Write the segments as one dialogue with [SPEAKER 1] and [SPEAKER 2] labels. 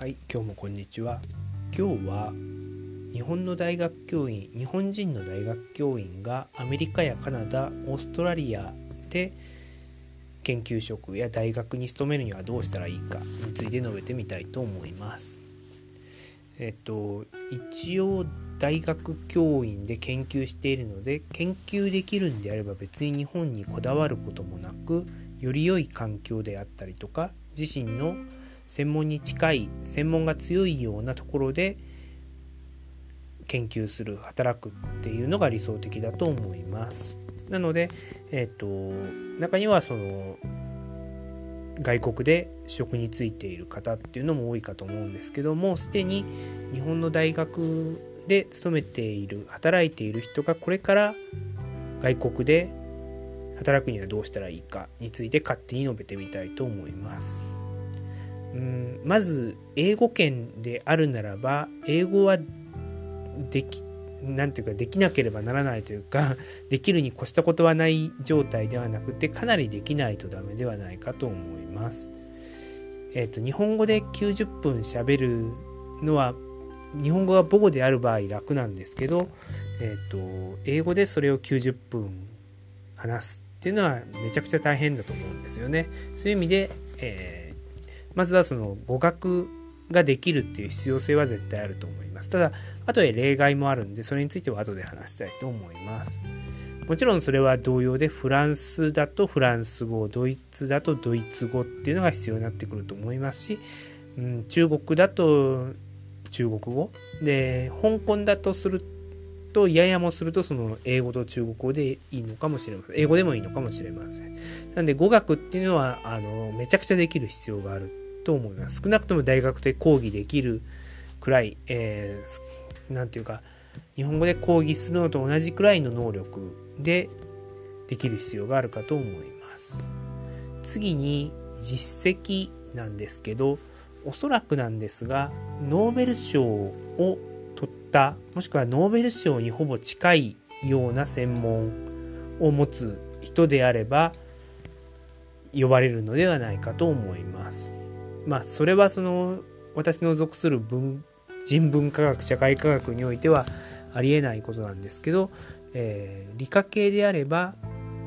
[SPEAKER 1] はい今日もこんにちは。今日は日本の大学教員日本人の大学教員がアメリカやカナダオーストラリアで研究職や大学に勤めるにはどうしたらいいかについて述べてみたいと思います。えっと一応大学教員で研究しているので研究できるんであれば別に日本にこだわることもなくより良い環境であったりとか自身の専門に近い専門が強いようなところで研究する働くっていうのが理想的だと思います。なので、えっ、ー、と中にはその外国で職に就いている方っていうのも多いかと思うんですけどもすでに日本の大学で勤めている働いている人がこれから外国で働くにはどうしたらいいかについて勝手に述べてみたいと思います。うんまず英語圏であるならば英語はできなんていうかできなければならないというか できるに越したことはない状態ではなくてかなりできないとダメではないかと思います。えっ、ー、と日本語で90分しゃべるのは日本語が母語である場合楽なんですけど、えっ、ー、と英語でそれを90分話すっていうのはめちゃくちゃ大変だと思うんですよね。そういう意味で、えーまずはその語学ができるっていう必要性は絶対あると思います。ただ、後で例外もあるんで、それについては後で話したいと思います。もちろんそれは同様で、フランスだとフランス語、ドイツだとドイツ語っていうのが必要になってくると思いますし、うん、中国だと中国語で、香港だとすると、ややもすると、その英語と中国語でいいのかもしれません。英語でもいいのかもしれません。なんで語学っていうのは、あの、めちゃくちゃできる必要があると思います。少なくとも大学で講義できるくらい、えー、ていうか、日本語で講義するのと同じくらいの能力でできる必要があるかと思います。次に実績なんですけど、おそらくなんですが、ノーベル賞を取った、もしくはノーベル賞にほぼ近いような専門を持つ人であれば、呼ばれるのではないかと思います。まあそれはその私の属する文人文科学社会科学においてはありえないことなんですけど、えー、理科系であれば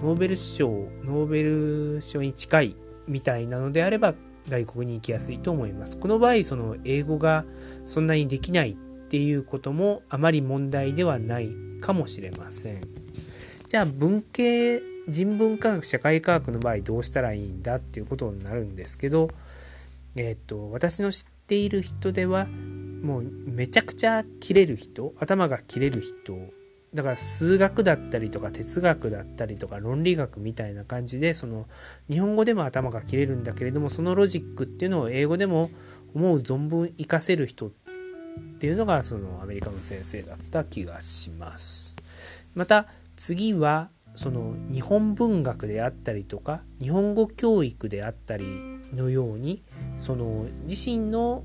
[SPEAKER 1] ノーベル賞ノーベル賞に近いみたいなのであれば外国に行きやすいと思います。この場合その英語がそんなにできないっていうこともあまり問題ではないかもしれません。じゃあ文系人文科学社会科学の場合どうしたらいいんだっていうことになるんですけど、えっ、と、私の知っている人では、もうめちゃくちゃ切れる人、頭が切れる人、だから数学だったりとか哲学だったりとか論理学みたいな感じで、その日本語でも頭が切れるんだけれども、そのロジックっていうのを英語でも思う存分活かせる人っていうのがそのアメリカの先生だった気がします。また次はその日本文学であったりとか日本語教育であったりのようにその自身の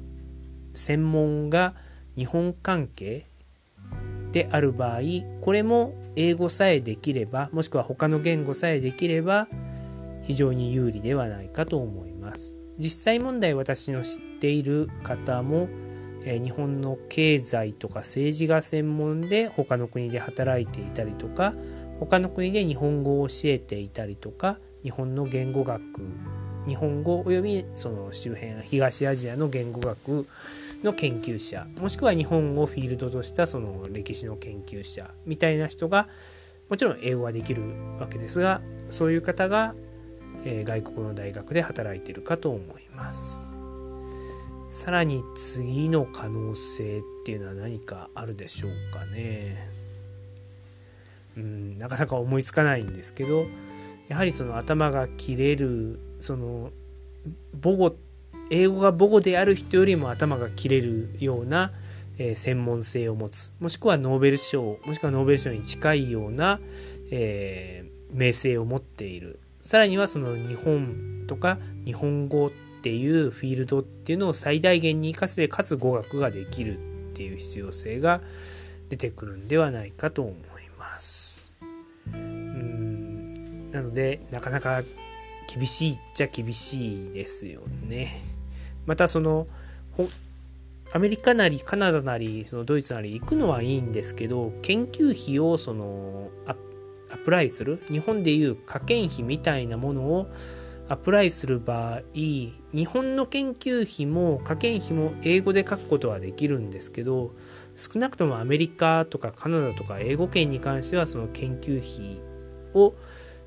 [SPEAKER 1] 専門が日本関係である場合これも英語さえできればもしくは他の言語さえできれば非常に有利ではないかと思います。実際問題私の知っている方もえ日本の経済とか政治が専門で他の国で働いていたりとか他の国で日本語を教えていたりとか日本の言語学日本語およびその周辺東アジアの言語学の研究者もしくは日本語をフィールドとしたその歴史の研究者みたいな人がもちろん英語はできるわけですがそういう方が、えー、外国の大学で働いているかと思います。さらに次の可能性っていうのは何かあるでしょうかね。うんなかなか思いつかないんですけどやはりその頭が切れるその母語英語が母語である人よりも頭が切れるような、えー、専門性を持つ。もしくはノーベル賞もしくはノーベル賞に近いような、えー、名声を持っている。さらにはその日本とか日本語っていうフィールドっていうのを最大限に生かせかつ語学ができるっていう必要性が出てくるんではないかと思います。うん。なのでなかなか厳しいっちゃ厳しいですよね。またそのアメリカなりカナダなりそのドイツなり行くのはいいんですけど研究費をそのアプライする日本でいう科研費みたいなものをアプライする場合日本の研究費も科研費も英語で書くことはできるんですけど少なくともアメリカとかカナダとか英語圏に関してはその研究費を、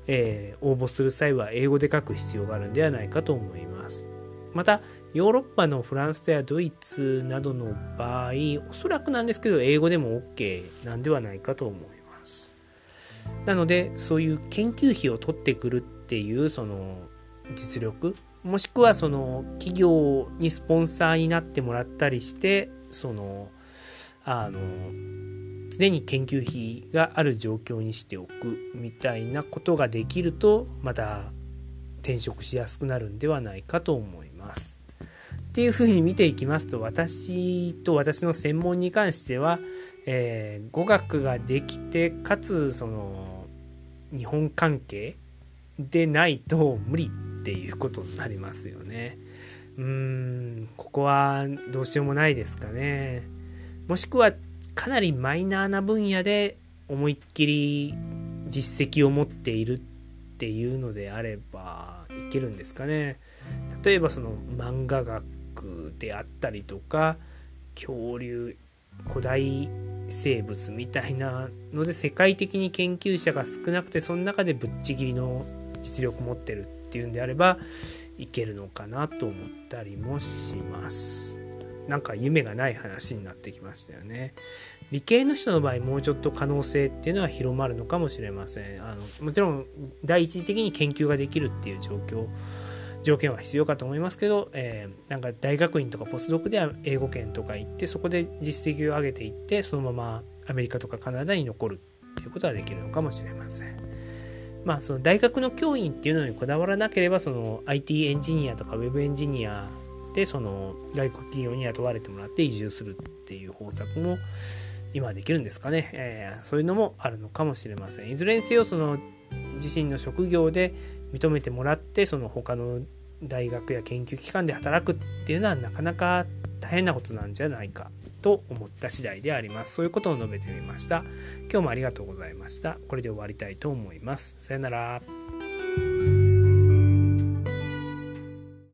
[SPEAKER 1] えー、応募する際は英語で書く必要があるんではないかと思います。またヨーロッパのフランスやドイツなどの場合おそらくなんですけど英語でも OK なんではないかと思います。なのでそういう研究費を取ってくるっていうその実力もしくはその企業にスポンサーになってもらったりしてそのあの常に研究費がある状況にしておくみたいなことができるとまた転職しやすくなるんではないかと思います。っていうふうに見ていきますと私と私の専門に関しては、えー、語学ができてかつその日本関係でないと無理っていうことになりますよね。うーんここはどうしようもないですかね。もしくはかなりマイナーな分野で思いっきり実績を持っているっていうのであればいけるんですかね。例えばその漫画学であったりとか恐竜古代生物みたいなので世界的に研究者が少なくてその中でぶっちぎりの実力持ってるっていうんであればいけるのかなと思ったりもします。なんか夢がない話になってきましたよね。理系の人の場合もうちょっと可能性っていうのは広まるのかもしれません。あのもちろん第一次的に研究ができるっていう状況条件は必要かと思いますけど、えー、なんか大学院とかポスドクでは英語圏とか行ってそこで実績を上げていってそのままアメリカとかカナダに残るっていうことはできるのかもしれません。まあその大学の教員っていうのにこだわらなければその IT エンジニアとか Web エンジニアでその外国企業に雇われてもらって移住するっていう方策も今できるんですかね、えー、そういうのもあるのかもしれませんいずれにせよその自身の職業で認めてもらってその他の大学や研究機関で働くっていうのはなかなか大変なことなんじゃないかと思った次第であります。そういうことを述べてみました。今日もありがとうございました。これで終わりたいと思います。さよなら。